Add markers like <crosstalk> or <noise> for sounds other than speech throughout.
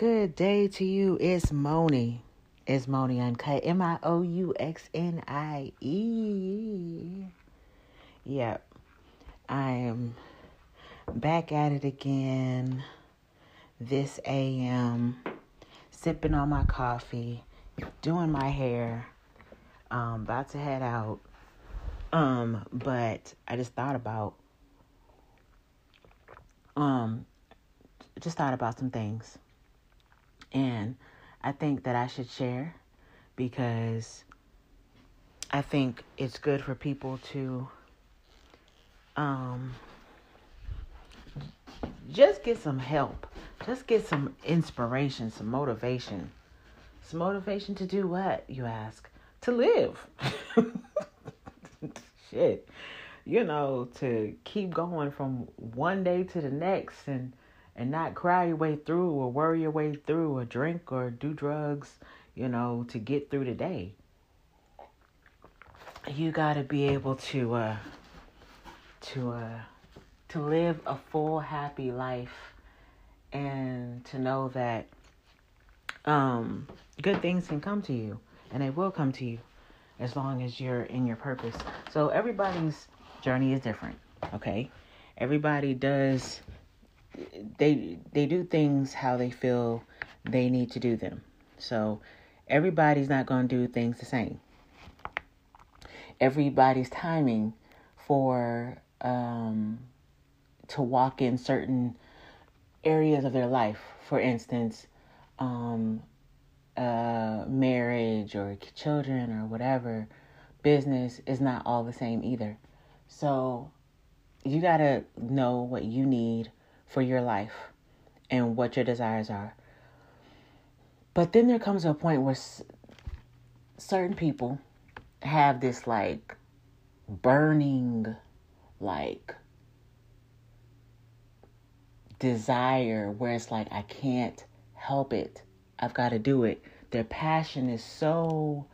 good day to you. It's Moni. It's Moni Uncut. M I O U X N I E. Yep. I am back at it again this AM, sipping on my coffee, doing my hair, um, about to head out. Um, but I just thought about um just thought about some things. And I think that I should share because I think it's good for people to um, just get some help, just get some inspiration, some motivation. Some motivation to do what, you ask? To live. <laughs> Shit. You know, to keep going from one day to the next and and not cry your way through or worry your way through or drink or do drugs, you know, to get through the day. You got to be able to uh to uh to live a full happy life and to know that um good things can come to you and they will come to you as long as you're in your purpose. So everybody's journey is different, okay? Everybody does they they do things how they feel they need to do them. So everybody's not going to do things the same. Everybody's timing for um, to walk in certain areas of their life, for instance, um, uh, marriage or children or whatever, business is not all the same either. So you got to know what you need for your life and what your desires are. But then there comes a point where s- certain people have this like burning, like desire where it's like, I can't help it. I've got to do it. Their passion is so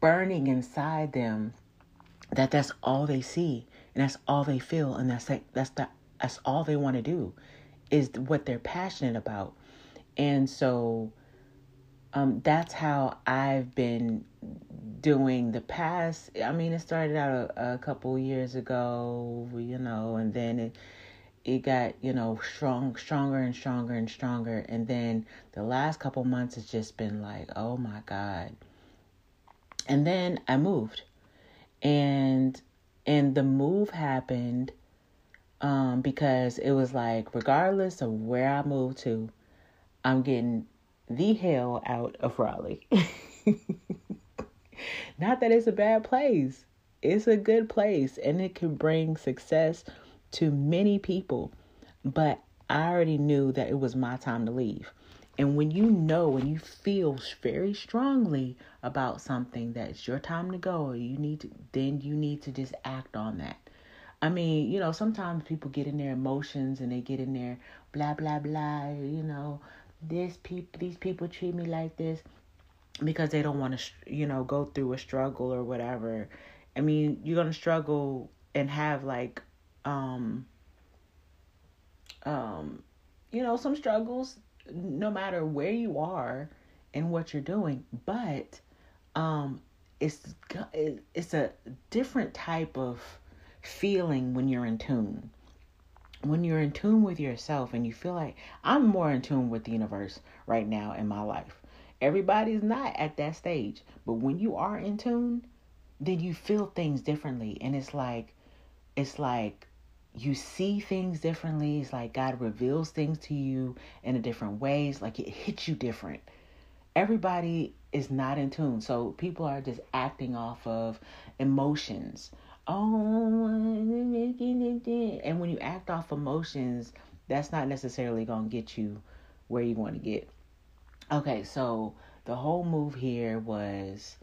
burning inside them that that's all they see and that's all they feel and that's like, that's the that's all they want to do is what they're passionate about. And so um, that's how i've been doing the past i mean it started out a, a couple years ago you know and then it it got you know strong stronger and stronger and stronger. And then the last couple months has just been like oh my god. And then i moved. And and the move happened um, because it was like, regardless of where I move to, I'm getting the hell out of Raleigh. <laughs> Not that it's a bad place, it's a good place and it can bring success to many people. But I already knew that it was my time to leave. And when you know and you feel very strongly about something that it's your time to go, you need to then you need to just act on that. I mean, you know, sometimes people get in their emotions and they get in their blah blah blah, you know, this people these people treat me like this because they don't want to, you know, go through a struggle or whatever. I mean, you're going to struggle and have like um um you know, some struggles no matter where you are and what you're doing, but um, it's it's a different type of feeling when you're in tune. When you're in tune with yourself and you feel like I'm more in tune with the universe right now in my life. Everybody's not at that stage, but when you are in tune, then you feel things differently and it's like it's like you see things differently. It's like God reveals things to you in a different ways. Like it hits you different. Everybody is not in tune. So people are just acting off of emotions. Oh, and when you act off emotions, that's not necessarily going to get you where you want to get. Okay, so the whole move here was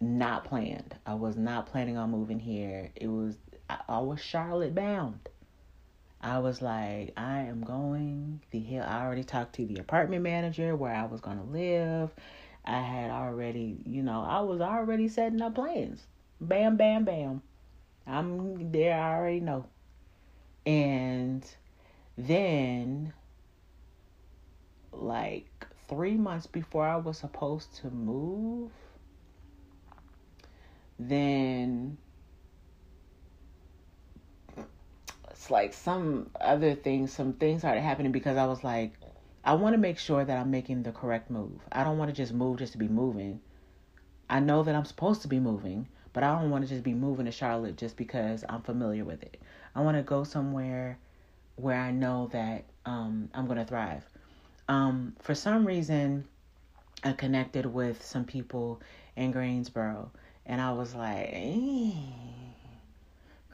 not planned. I was not planning on moving here. It was I, I was Charlotte bound. I was like, I am going the hill. I already talked to the apartment manager where I was going to live. I had already, you know, I was already setting up plans. Bam, bam, bam. I'm there, I already know. And then like three months before I was supposed to move, then it's like some other things, some things started happening because I was like, I want to make sure that I'm making the correct move. I don't want to just move just to be moving. I know that I'm supposed to be moving, but I don't want to just be moving to Charlotte just because I'm familiar with it. I want to go somewhere where I know that um, I'm going to thrive. Um, for some reason, I connected with some people in Greensboro, and I was like,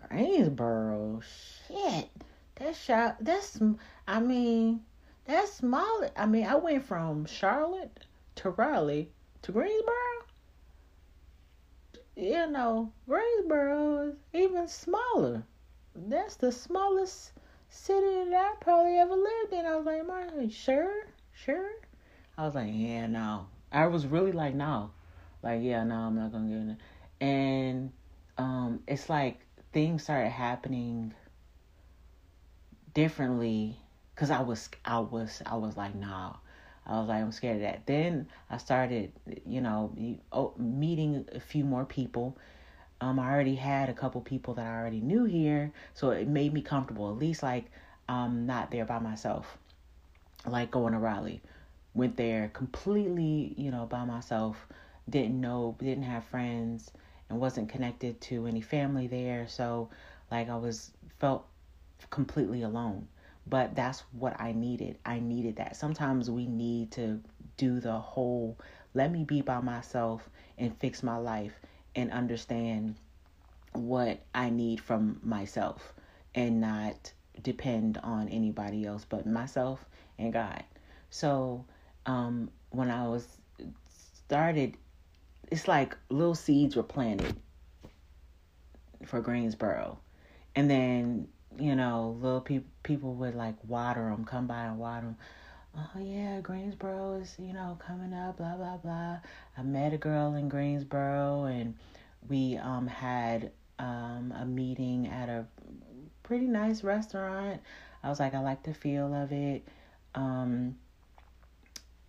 Greensboro, shit, that's shot. That's I mean, that's small. I mean, I went from Charlotte to Raleigh to Greensboro. You know, Greensboro is even smaller. That's the smallest city that I probably ever lived in. I was like, "My sure, sure." I was like, "Yeah, no." I was really like, "No," like, "Yeah, no, I'm not gonna get in." It. And um, it's like things started happening differently because I was, I was, I was like, "No." I was like, I'm scared of that. Then I started, you know, oh, meeting a few more people um, I already had a couple people that I already knew here, so it made me comfortable. At least like I'm not there by myself. Like going to Raleigh, went there completely, you know, by myself. Didn't know, didn't have friends, and wasn't connected to any family there. So, like I was felt completely alone. But that's what I needed. I needed that. Sometimes we need to do the whole let me be by myself and fix my life and understand what I need from myself and not depend on anybody else but myself and God. So, um, when I was started, it's like little seeds were planted for Greensboro. And then, you know, little people people would like water them, come by and water them oh yeah, Greensboro is, you know, coming up, blah, blah, blah. I met a girl in Greensboro and we um, had um, a meeting at a pretty nice restaurant. I was like, I like the feel of it. Um,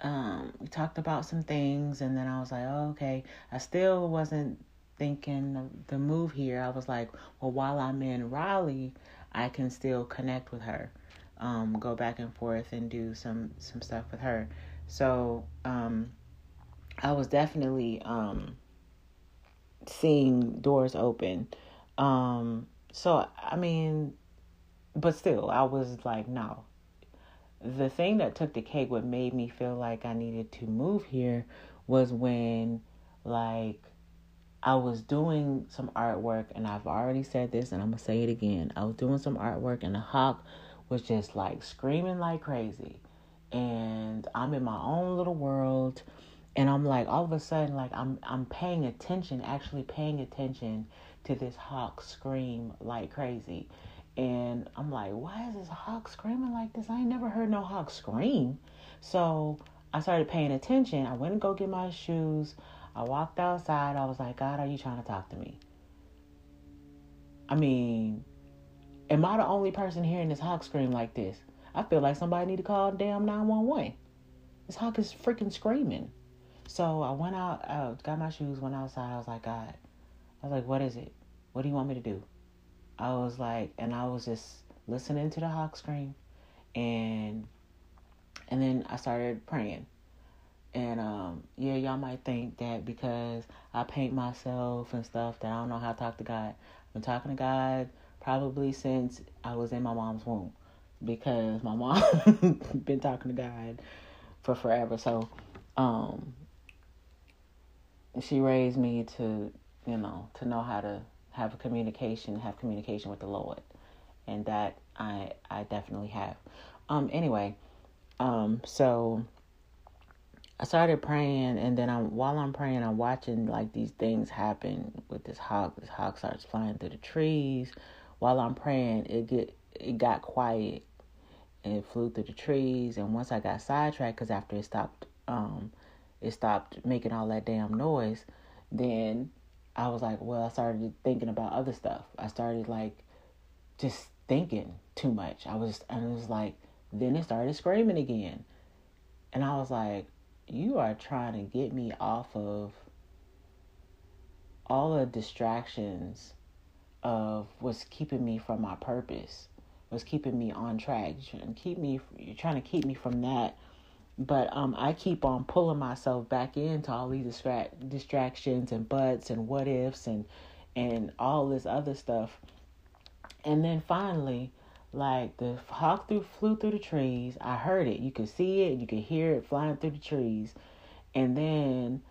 um, we talked about some things and then I was like, oh, okay. I still wasn't thinking the move here. I was like, well, while I'm in Raleigh, I can still connect with her um, go back and forth and do some some stuff with her. So um, I was definitely um, seeing doors open. Um, so I mean, but still, I was like, no. The thing that took the cake, what made me feel like I needed to move here, was when like I was doing some artwork, and I've already said this, and I'm gonna say it again. I was doing some artwork, and the hawk was just like screaming like crazy. And I'm in my own little world. And I'm like, all of a sudden, like I'm I'm paying attention, actually paying attention to this hawk scream like crazy. And I'm like, why is this hawk screaming like this? I ain't never heard no hawk scream. So I started paying attention. I went and go get my shoes. I walked outside. I was like, God, are you trying to talk to me? I mean, Am I the only person hearing this hawk scream like this? I feel like somebody need to call damn 911. This hawk is freaking screaming. So I went out, I got my shoes, went outside. I was like, God, I was like, what is it? What do you want me to do? I was like, and I was just listening to the hawk scream, and and then I started praying. And um, yeah, y'all might think that because I paint myself and stuff that I don't know how to talk to God. I've been talking to God probably since I was in my mom's womb because my <laughs> mom been talking to God for forever. So, um, she raised me to, you know, to know how to have a communication, have communication with the Lord, and that I I definitely have. Um, anyway, um, so I started praying, and then I'm while I'm praying, I'm watching like these things happen with this hawk. This hawk starts flying through the trees while I'm praying, it get it got quiet and it flew through the trees. And once I got sidetracked, because after it stopped, um, it stopped making all that damn noise. Then I was like, well, I started thinking about other stuff. I started like just thinking too much. I was, and it was like, then it started screaming again. And I was like, you are trying to get me off of all the distractions of what's keeping me from my purpose, what's keeping me on track. To keep me, you're trying to keep me from that. But um, I keep on pulling myself back into all these distract distractions and buts and what ifs and and all this other stuff. And then finally, like the hawk through flew through the trees. I heard it. You could see it. You could hear it flying through the trees. And then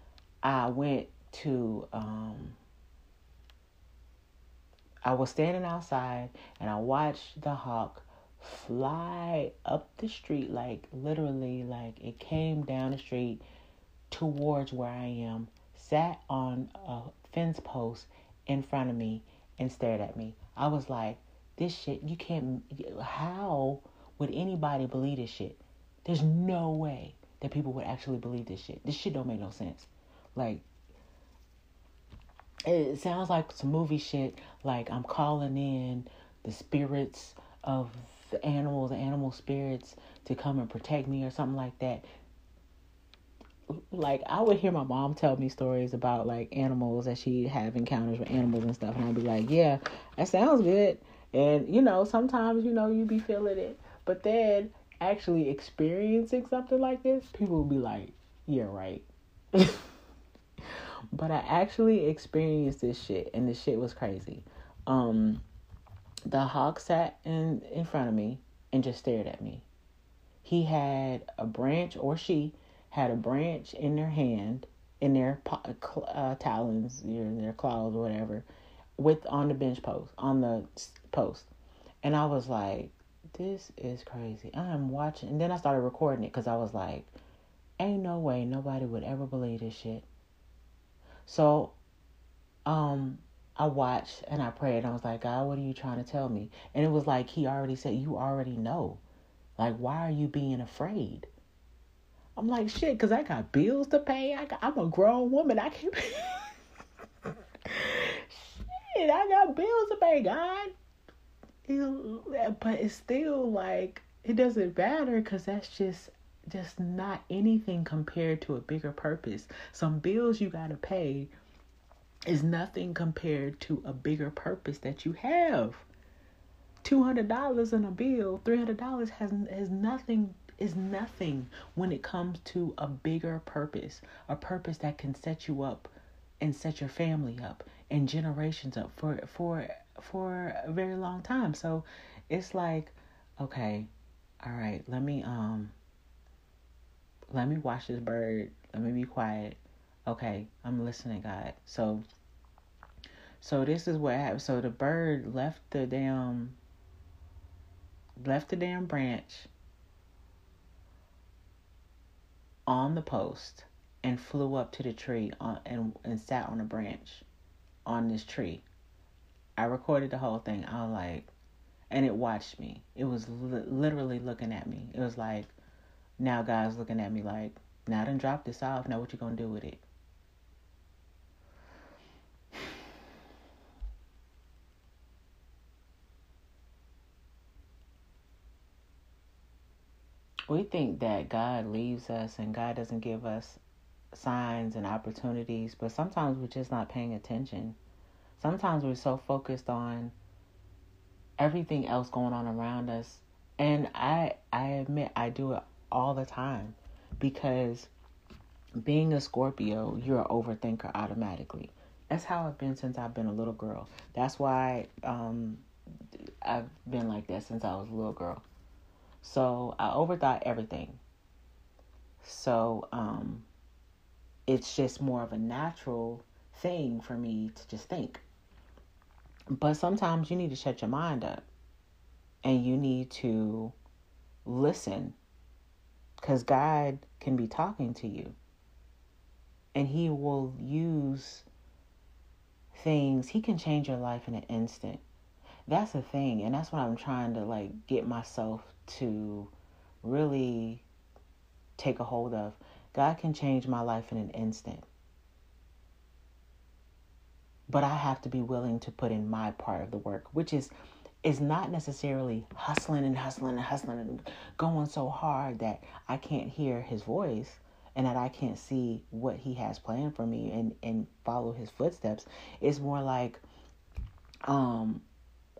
I went to um, I was standing outside and I watched the hawk fly up the street like literally like it came down the street towards where I am, sat on a fence post in front of me and stared at me. I was like, this shit, you can't how would anybody believe this shit? There's no way that people would actually believe this shit. This shit don't make no sense. Like it sounds like some movie shit like I'm calling in the spirits of the animals, the animal spirits to come and protect me or something like that. Like I would hear my mom tell me stories about like animals that she have encounters with animals and stuff, and I'd be like, "Yeah, that sounds good." And you know, sometimes you know you be feeling it, but then actually experiencing something like this, people will be like, "Yeah, right." <laughs> but I actually experienced this shit, and this shit was crazy. Um, the hawk sat in in front of me and just stared at me. He had a branch, or she had a branch in their hand, in their uh, talons, in their claws, or whatever, with on the bench post, on the post, and I was like, "This is crazy." I'm watching, and then I started recording it because I was like, "Ain't no way nobody would ever believe this shit." So, um, I watched and I prayed. And I was like, God, what are you trying to tell me? And it was like He already said, You already know. Like, why are you being afraid? I'm like, shit, because I got bills to pay. I got, I'm a grown woman. I can't. <laughs> <laughs> shit, I got bills to pay, God. But it's still like, it doesn't matter because that's just just not anything compared to a bigger purpose. Some bills you got to pay is nothing compared to a bigger purpose that you have. $200 in a bill, $300 has has nothing is nothing when it comes to a bigger purpose, a purpose that can set you up and set your family up and generations up for for for a very long time. So it's like, okay, all right, let me um let me watch this bird. Let me be quiet. Okay, I'm listening, God. So, so this is what happened. So the bird left the damn, left the damn branch on the post and flew up to the tree on, and and sat on a branch on this tree. I recorded the whole thing. I was like, and it watched me. It was li- literally looking at me. It was like, now guys looking at me like, now I done dropped this off. Now what you gonna do with it? <sighs> We think that God leaves us and God doesn't give us signs and opportunities, but sometimes we're just not paying attention. Sometimes we're so focused on everything else going on around us. And I I admit I do it all the time because being a Scorpio, you're an overthinker automatically. That's how I've been since I've been a little girl. That's why um, I've been like that since I was a little girl. So I overthought everything. So um, it's just more of a natural thing for me to just think. But sometimes you need to shut your mind up and you need to listen because God can be talking to you. And He will use things, He can change your life in an instant. That's the thing. And that's what I'm trying to like get myself to really take a hold of. God can change my life in an instant. But I have to be willing to put in my part of the work, which is is not necessarily hustling and hustling and hustling and going so hard that I can't hear his voice and that I can't see what he has planned for me and, and follow his footsteps. It's more like um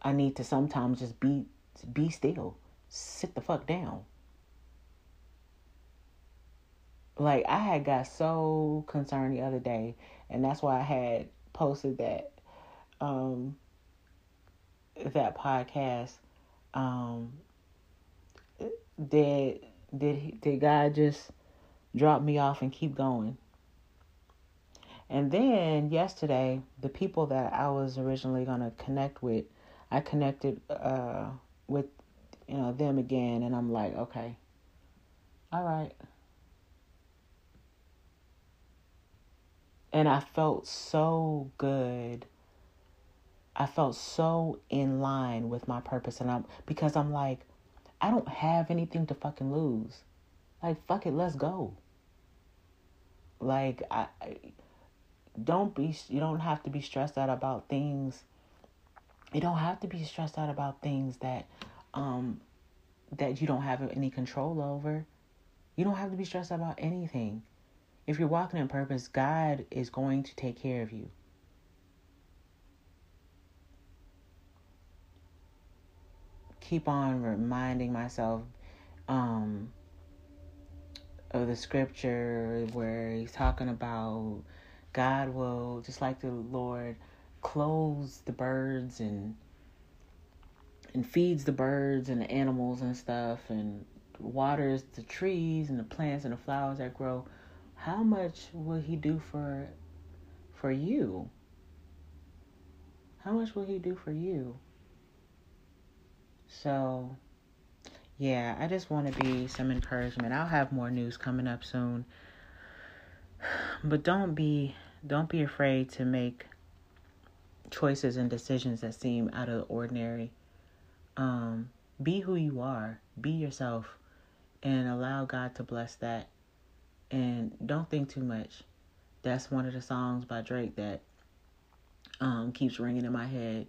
I need to sometimes just be be still. Sit the fuck down. Like I had got so concerned the other day and that's why I had posted that um that podcast um did did did God just drop me off and keep going. And then yesterday the people that I was originally going to connect with I connected uh with you know them again and I'm like okay all right and I felt so good I felt so in line with my purpose and I'm because I'm like I don't have anything to fucking lose. Like fuck it, let's go. Like I, I don't be you don't have to be stressed out about things. You don't have to be stressed out about things that um that you don't have any control over. You don't have to be stressed about anything. If you're walking in purpose, God is going to take care of you. keep on reminding myself um, of the scripture where he's talking about God will, just like the Lord, clothes the birds and and feeds the birds and the animals and stuff and waters the trees and the plants and the flowers that grow how much will he do for for you how much will he do for you so, yeah, I just want to be some encouragement. I'll have more news coming up soon. <sighs> But don't be don't be afraid to make choices and decisions that seem out of the ordinary. Um, be who you are. Be yourself and allow God to bless that. And don't think too much. That's one of the songs by Drake that um, keeps ringing in my head.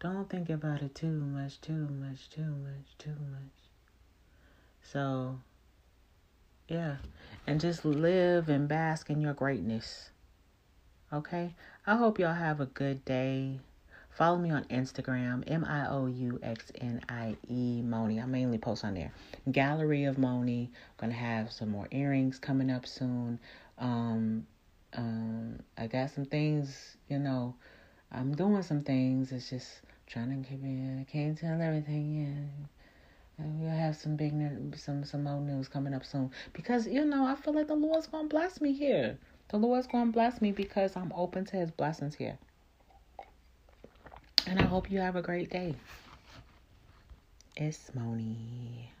Don't think about it too much, too much, too much, too much. So, yeah. And just live and bask in your greatness. Okay? I hope y'all have a good day. Follow me on Instagram, M I O U X N I E Moni. I mainly post on there. Gallery of Moni. I'm gonna have some more earrings coming up soon. Um, um, I got some things, you know. I'm doing some things. It's just trying to keep it. I can't tell everything yet. We'll have some big, some some more news coming up soon because you know I feel like the Lord's gonna bless me here. The Lord's gonna bless me because I'm open to His blessings here. And I hope you have a great day. It's Moni.